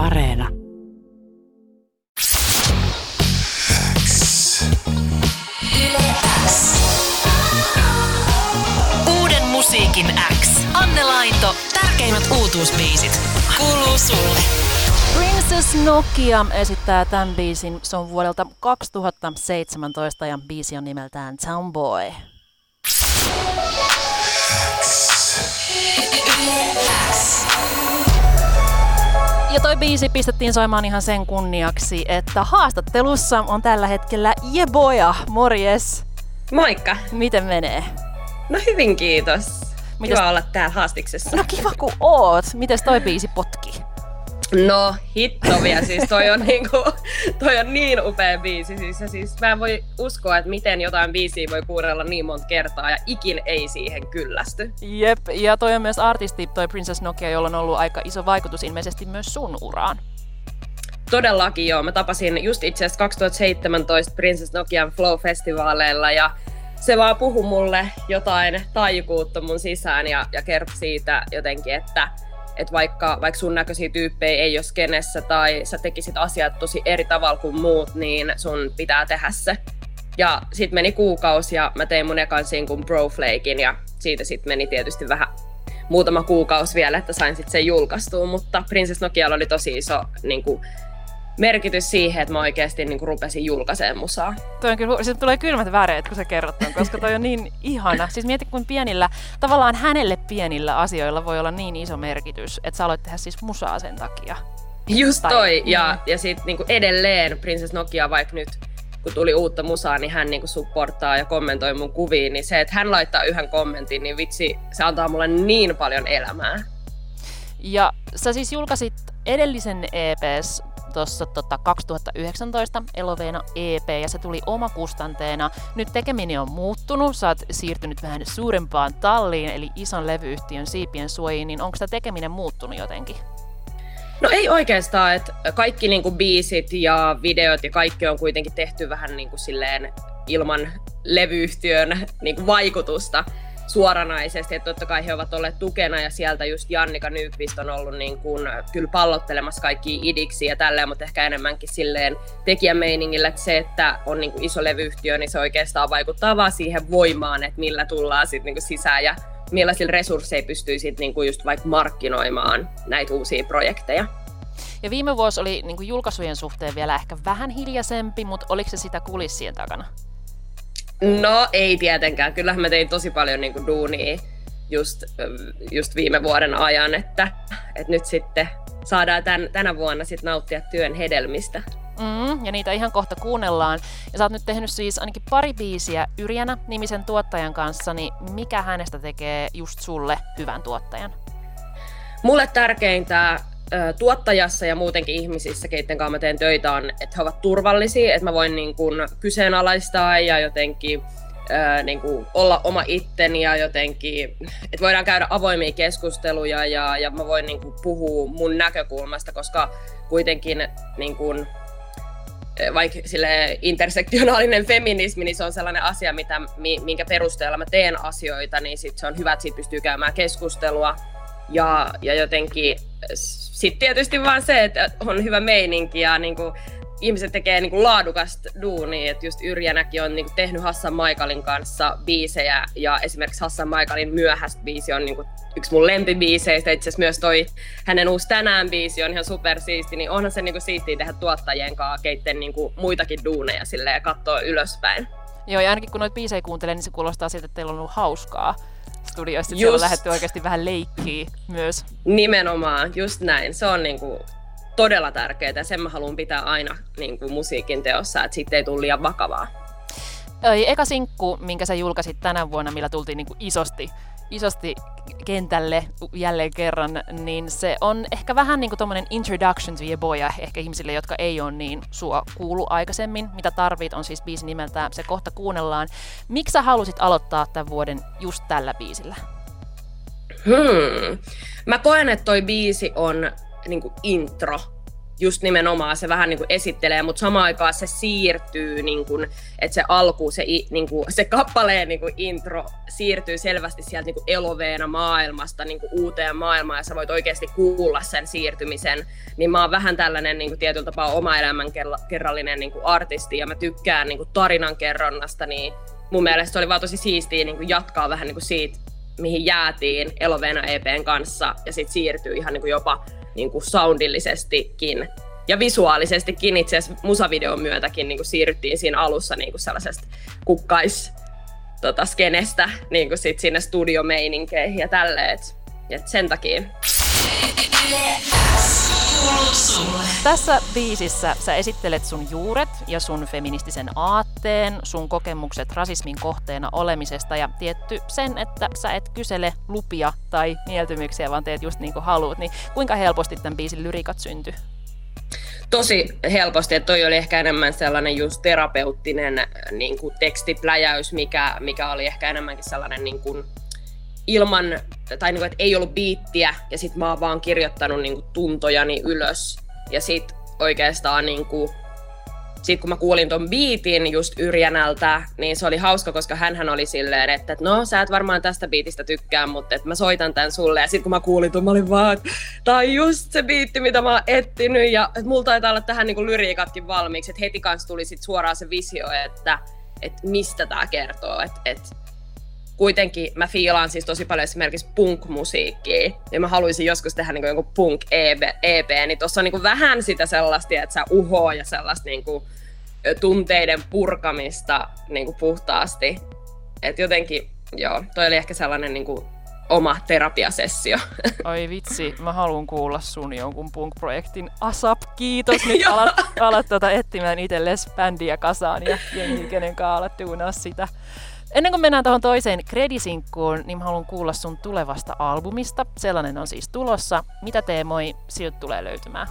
Areena. Uuden musiikin X. Anne Laito, tärkeimmät uutuusbiisit. Kuuluu sulle. Princess Nokia esittää tämän biisin. Se on vuodelta 2017 ja biisi on nimeltään Townboy. Ja toi biisi pistettiin soimaan ihan sen kunniaksi, että haastattelussa on tällä hetkellä Jeboja. Morjes! Moikka! Miten menee? No hyvin kiitos. Mites- Kiva olla täällä haastiksessa. No kiva kun oot. Mites toi biisi potki? No hittovia, siis toi on, niinku, toi on niin upea biisi. Siis, ja siis mä en voi uskoa, että miten jotain biisiä voi kuunnella niin monta kertaa ja ikin ei siihen kyllästy. Jep, ja toi on myös artisti, toi Princess Nokia, jolla on ollut aika iso vaikutus ilmeisesti myös sun uraan. Todellakin joo. Mä tapasin just itse asiassa 2017 Princess Nokian Flow-festivaaleilla ja se vaan puhui mulle jotain taikuutta mun sisään ja, ja kertoi siitä jotenkin, että, että vaikka, vaikka sun näköisiä tyyppejä ei ole skenessä tai sä tekisit asiat tosi eri tavalla kuin muut, niin sun pitää tehdä se. Ja sitten meni kuukausi ja mä tein mun ekan sinkun Broflakein ja siitä sitten meni tietysti vähän muutama kuukausi vielä, että sain sitten sen julkaistua, mutta Princess Nokialla oli tosi iso niin kuin, merkitys siihen, että mä oikeasti niin kuin, rupesin julkaisemaan musaa. Toi on kyllä, siis tulee kylmät väreet, kun sä kerrot ton, koska toi on niin ihana. Siis mieti, kun pienillä, tavallaan hänelle pienillä asioilla voi olla niin iso merkitys, että sä aloit tehdä siis musaa sen takia. Just Tai- toi, ja, mm. ja sitten niinku edelleen Princess Nokia, vaikka nyt kun tuli uutta musaa, niin hän niinku supporttaa ja kommentoi mun kuviin, niin se, että hän laittaa yhden kommentin, niin vitsi, se antaa mulle niin paljon elämää. Ja sä siis julkaisit edellisen EPs tuossa tota 2019 Eloveena EP ja se tuli omakustanteena. Nyt tekeminen on muuttunut, sä oot siirtynyt vähän suurempaan talliin eli ison levyyhtiön siipien suojiin, niin onko tämä tekeminen muuttunut jotenkin? No ei oikeastaan, että kaikki niinku biisit ja videot ja kaikki on kuitenkin tehty vähän niinku silleen ilman levyyhtiön niinku vaikutusta suoranaisesti. Että totta kai he ovat olleet tukena ja sieltä just Jannika Nykvist on ollut niin kuin, kyllä pallottelemassa kaikki idiksi ja tälleen, mutta ehkä enemmänkin silleen tekijämeiningillä, että se, että on niin kuin iso levyyhtiö, niin se oikeastaan vaikuttaa vaan siihen voimaan, että millä tullaan sitten niin kuin sisään ja millaisilla resursseilla pystyy sitten niin kuin just vaikka markkinoimaan näitä uusia projekteja. Ja viime vuosi oli niin kuin julkaisujen suhteen vielä ehkä vähän hiljaisempi, mutta oliko se sitä kulissien takana? No ei tietenkään. Kyllähän mä tein tosi paljon niin kuin duunia just, just viime vuoden ajan, että, että nyt sitten saadaan tän, tänä vuonna sit nauttia työn hedelmistä. Mm, ja niitä ihan kohta kuunnellaan. Ja sä oot nyt tehnyt siis ainakin pari biisiä Yrjänä nimisen tuottajan kanssa, niin mikä hänestä tekee just sulle hyvän tuottajan? Mulle tärkeintä tuottajassa ja muutenkin ihmisissä, keiden kanssa mä teen töitä, on, että he ovat turvallisia, että mä voin niin kuin, kyseenalaistaa ja jotenkin niin kuin, olla oma itteni ja jotenkin, että voidaan käydä avoimia keskusteluja ja, ja mä voin niin kuin, puhua mun näkökulmasta, koska kuitenkin niin kuin, vaikka sille intersektionaalinen feminismi, niin se on sellainen asia, mitä, mi- minkä perusteella mä teen asioita, niin sit se on hyvä, että siitä pystyy käymään keskustelua. Ja, ja jotenkin sitten tietysti vaan se, että on hyvä meininki ja niin kuin, ihmiset tekee niin kuin laadukasta duunia, että just Yrjänäkin on niin kuin, tehnyt Hassan Maikalin kanssa biisejä ja esimerkiksi Hassan Maikalin myöhäistä biisi on niin kuin, yksi mun lempibiiseistä, itse asiassa myös toi hänen uusi tänään biisi on ihan supersiisti, niin onhan se niin kuin, siistiä tehdä tuottajien kanssa, keitten niin kuin, muitakin duuneja silleen, ja katsoa ylöspäin. Joo, ja ainakin kun noita biisejä kuuntelee, niin se kuulostaa siltä, että teillä on ollut hauskaa studioissa. että Siellä on Just. lähdetty oikeasti vähän leikkiä myös. Nimenomaan, just näin. Se on niin kuin, todella tärkeää ja sen mä haluan pitää aina niin kuin, musiikin teossa, että siitä ei tule liian vakavaa. Eka sinkku, minkä sä julkaisit tänä vuonna, millä tultiin niinku isosti, isosti kentälle jälleen kerran, niin se on ehkä vähän niin kuin tommonen introduction to boy, ehkä ihmisille, jotka ei ole niin sua kuulu aikaisemmin. Mitä tarvit on siis biisi nimeltään, se kohta kuunnellaan. Miksi sä halusit aloittaa tämän vuoden just tällä biisillä? Hmm. Mä koen, että toi biisi on niin intro just nimenomaan se vähän niin kuin esittelee, mutta samaan aikaan se siirtyy, niin kuin, että se alku, se, niin kuin, se kappaleen niin kuin intro siirtyy selvästi sieltä niin kuin eloveena maailmasta niin kuin uuteen maailmaan ja sä voit oikeasti kuulla sen siirtymisen. Niin mä oon vähän tällainen niin kuin tietyllä tapaa oma elämän kerrallinen niin kuin artisti ja mä tykkään niin kuin tarinan kerronnasta, niin mun mielestä se oli vaan tosi siistiä niin kuin jatkaa vähän niin kuin siitä, mihin jäätiin Eloveena EPn kanssa ja sitten siirtyy ihan niin kuin jopa niin kuin soundillisestikin ja visuaalisestikin itse asiassa musavideon myötäkin niin kuin siirryttiin siinä alussa niin kuin sellaisesta kukkais tota, skenestä niin kuin sit sinne studiomeininkeihin ja tälleen. Et, et sen takia. Tässä biisissä sä esittelet sun juuret ja sun feministisen aatteen, sun kokemukset rasismin kohteena olemisesta ja tietty sen, että sä et kysele lupia tai mieltymyksiä, vaan teet just niin kuin haluat. Niin kuinka helposti tämän biisin lyrikat syntyi? tosi helposti, että toi oli ehkä enemmän sellainen just terapeuttinen niin kuin tekstipläjäys, mikä, mikä oli ehkä enemmänkin sellainen niin kuin ilman, tai niin kuin, että ei ollut biittiä, ja sitten mä oon vaan kirjoittanut niin kuin tuntojani ylös, ja sitten oikeastaan niin kuin, sit kun mä kuulin ton biitin just Yrjänältä, niin se oli hauska, koska hän oli silleen, että no sä et varmaan tästä biitistä tykkää, mutta että mä soitan tän sulle. Ja sitten kun mä kuulin ton, mä olin vaan, että tää on just se biitti, mitä mä oon etsinyt. Ja että mulla taitaa olla tähän niinku lyriikatkin valmiiksi, että heti kanssa tuli sit suoraan se visio, että, että mistä tämä kertoo. Että, että kuitenkin mä fiilaan siis tosi paljon esimerkiksi punk-musiikkia, ja mä haluaisin joskus tehdä niin jonkun punk-EP, e niin tuossa on niin vähän sitä sellaista, että sä uhoa ja sellaista niin kuin, tunteiden purkamista niin kuin puhtaasti. Et jotenkin, joo, toi oli ehkä sellainen niin kuin, oma terapiasessio. Oi vitsi, mä haluan kuulla sun jonkun punk-projektin ASAP, kiitos. Nyt alat, alat tuota etsimään itsellesi bändiä kasaan ja jengi, kenen kanssa alat sitä. Ennen kuin mennään tuohon toiseen kredisinkkuun, niin mä haluan kuulla sun tulevasta albumista. Sellainen on siis tulossa. Mitä teemoi siltä tulee löytymään?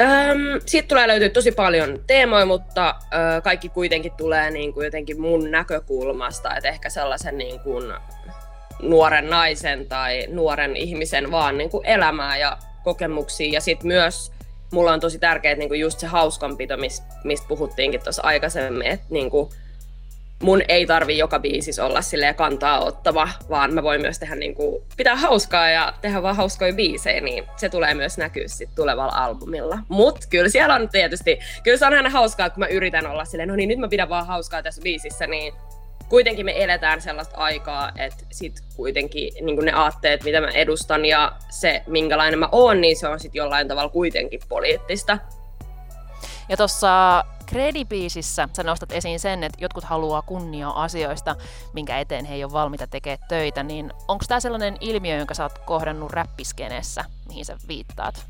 Öm, siitä tulee löytyä tosi paljon teemoja, mutta ö, kaikki kuitenkin tulee niin kuin jotenkin mun näkökulmasta, että ehkä sellaisen niin kuin nuoren naisen tai nuoren ihmisen vaan niin kuin elämää ja kokemuksia. Ja sitten myös mulla on tosi tärkeää niin kuin just se hauskanpito, mistä puhuttiinkin tuossa aikaisemmin, että niin kuin, mun ei tarvi joka biisissä olla sille kantaa ottava, vaan mä voin myös tehdä niin kuin, pitää hauskaa ja tehdä vaan hauskoja biisejä, niin se tulee myös näkyä sit tulevalla albumilla. Mut kyllä siellä on tietysti, kyllä se on aina hauskaa, kun mä yritän olla silleen, no niin nyt mä pidän vaan hauskaa tässä biisissä, niin kuitenkin me eletään sellaista aikaa, että sit kuitenkin niin ne aatteet, mitä mä edustan ja se, minkälainen mä oon, niin se on sitten jollain tavalla kuitenkin poliittista. Ja tuossa Kredibiisissä sä nostat esiin sen, että jotkut haluaa kunniaa asioista, minkä eteen he ei ole valmiita tekemään töitä, niin onko tämä sellainen ilmiö, jonka sä oot kohdannut räppiskeneessä, mihin sä viittaat?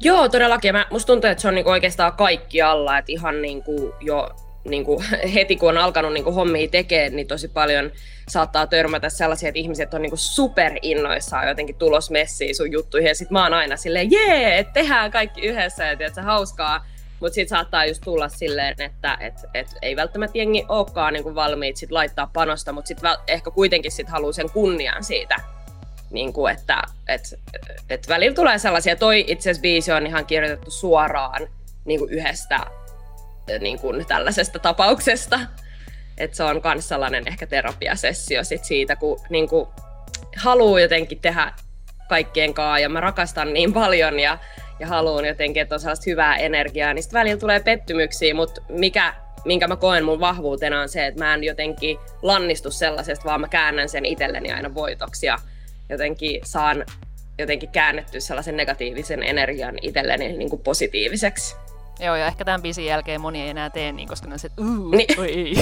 Joo, todellakin. Mä, musta tuntuu, että se on niinku oikeastaan kaikki alla, että ihan niinku jo niinku, heti kun on alkanut niinku hommia tekemään, niin tosi paljon saattaa törmätä sellaisia, että ihmiset on niinku superinnoissaan jotenkin tulos messiin sun juttuihin, ja sit mä oon aina silleen, jee, tehdään kaikki yhdessä, ja se hauskaa, mutta sitten saattaa just tulla silleen, että et, et ei välttämättä jengi olekaan niinku valmiit sit laittaa panosta, mutta sitten ehkä kuitenkin sit haluaa sen kunnian siitä. Niin kuin, että et, et välillä tulee sellaisia, toi itse asiassa biisi on ihan kirjoitettu suoraan niin kuin yhdestä niin kuin tällaisesta tapauksesta. Että se on myös sellainen ehkä terapiasessio sit siitä, kun niin kuin, haluaa jotenkin tehdä kaikkien kanssa ja mä rakastan niin paljon ja ja haluan jotenkin, että on sellaista hyvää energiaa, niin sitten välillä tulee pettymyksiä, mutta mikä, minkä mä koen mun vahvuutena on se, että mä en jotenkin lannistu sellaisesta, vaan mä käännän sen itselleni aina voitoksi ja jotenkin saan jotenkin käännettyä sellaisen negatiivisen energian itselleni niin kuin positiiviseksi. Joo, ja ehkä tämän biisin jälkeen moni ei enää tee niin, koska ne on se, niin. oi ei.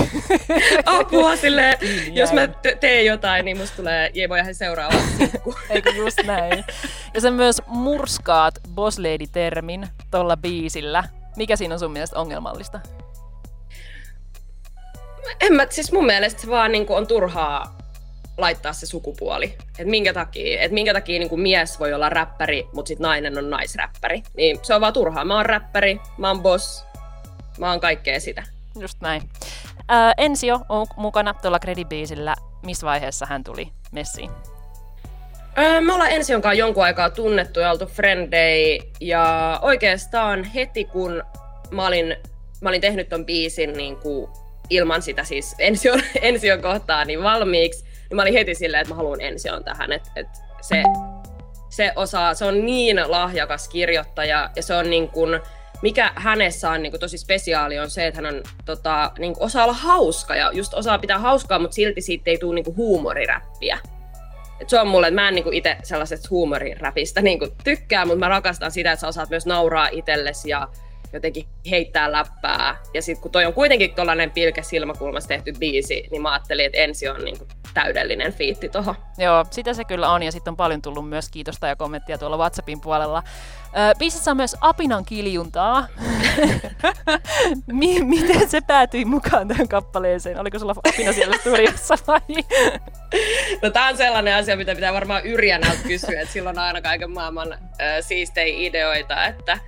Apua silleen, jos mä teen jotain, niin musta tulee Jeebojahan seuraava sikku. Eikö just näin? Ja sä myös murskaat Boss Lady-termin tuolla biisillä. Mikä siinä on sun mielestä ongelmallista? En mä, siis mun mielestä se vaan niin on turhaa laittaa se sukupuoli. Et minkä takia, et minkä takia niin kuin mies voi olla räppäri, mutta sitten nainen on naisräppäri. Niin se on vaan turhaa. Mä oon räppäri, mä oon boss, mä oon kaikkea sitä. Just näin. Ää, Ensio on mukana tuolla Credibiisillä. Missä vaiheessa hän tuli messiin? Öö, me ollaan ensi kanssa jonkun aikaa tunnettu ja oltu frendei. Ja oikeastaan heti kun mä olin, mä olin tehnyt ton biisin niin kuin ilman sitä siis ension, ension kohtaa niin valmiiksi, niin mä olin heti silleen, että mä haluan ension tähän. Että et se, se osaa, se on niin lahjakas kirjoittaja ja se on niin kuin, mikä hänessä on niin kuin tosi spesiaali on se, että hän on, tota, niin kuin osaa olla hauska ja just osaa pitää hauskaa, mutta silti siitä ei tule niin kuin huumoriräppiä. Et se on mulle, että mä en niinku itse sellaisesta huumoriräpistä niinku tykkää, mutta mä rakastan sitä, että sä osaat myös nauraa itsellesi ja jotenkin heittää läppää. Ja sitten kun toi on kuitenkin tollainen pilke silmäkulmassa tehty biisi, niin mä ajattelin, että ensi on niinku täydellinen fiitti tohon. Joo, sitä se kyllä on ja sitten on paljon tullut myös kiitosta ja kommenttia tuolla WhatsAppin puolella. biisissä on myös apinan kiljuntaa. Miten se päätyi mukaan tähän kappaleeseen? Oliko sulla apina siellä studiossa vai? no tää on sellainen asia, mitä pitää varmaan Yrjänältä kysyä, että silloin on aina kaiken maailman äh, siistejä ideoita, että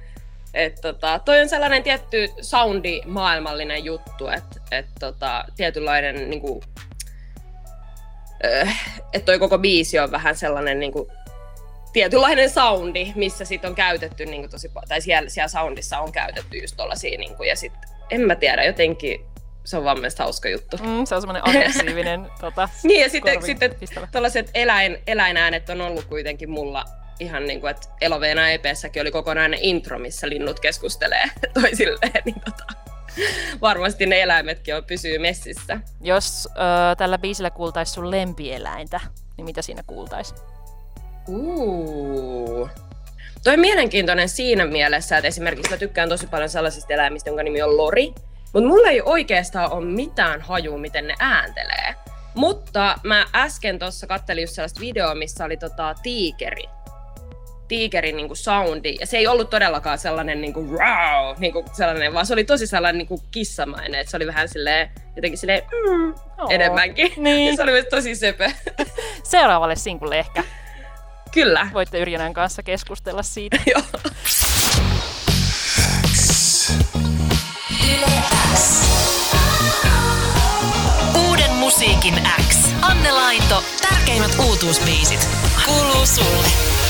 et tota, toi on sellainen tietty soundi-maailmallinen juttu, että et tota, tietynlainen niinku, että toi koko biisi on vähän sellainen niinku, tietynlainen soundi, missä sit on käytetty niinku tosi tai siellä, siellä soundissa on käytetty just tollasia niinku, ja sit en mä tiedä, jotenkin se on vaan mielestäni hauska juttu. Mm, se on semmoinen aggressiivinen tota, Niin ja sitten, sitten tällaiset eläin, eläinäänet on ollut kuitenkin mulla ihan niin kuin, että Eloveena EPssäkin oli kokonainen intro, missä linnut keskustelee toisilleen, niin tota, varmasti ne eläimetkin on, pysyy messissä. Jos ö, tällä biisillä kuultaisi sun lempieläintä, niin mitä siinä kuultaisi? Uh. Toi on mielenkiintoinen siinä mielessä, että esimerkiksi mä tykkään tosi paljon sellaisista eläimistä, jonka nimi on lori. Mutta mulla ei oikeastaan ole mitään hajua, miten ne ääntelee. Mutta mä äsken tuossa kattelin just sellaista videoa, missä oli tota tiikeri tiikerin niin kuin soundi, ja se ei ollut todellakaan sellainen niin kuin, wow, niin kuin sellainen, vaan se oli tosi sellainen niin kuin kissamainen, että se oli vähän silleen, jotenkin silleen mm, enemmänkin. Niin. Ja se oli myös tosi söpö. Seuraavalle sinkulle ehkä. Kyllä. Voitte Yrjänän kanssa keskustella siitä. Joo. Uuden musiikin X. Anne Laito, tärkeimmät uutuusbiisit. Kuuluu sulle.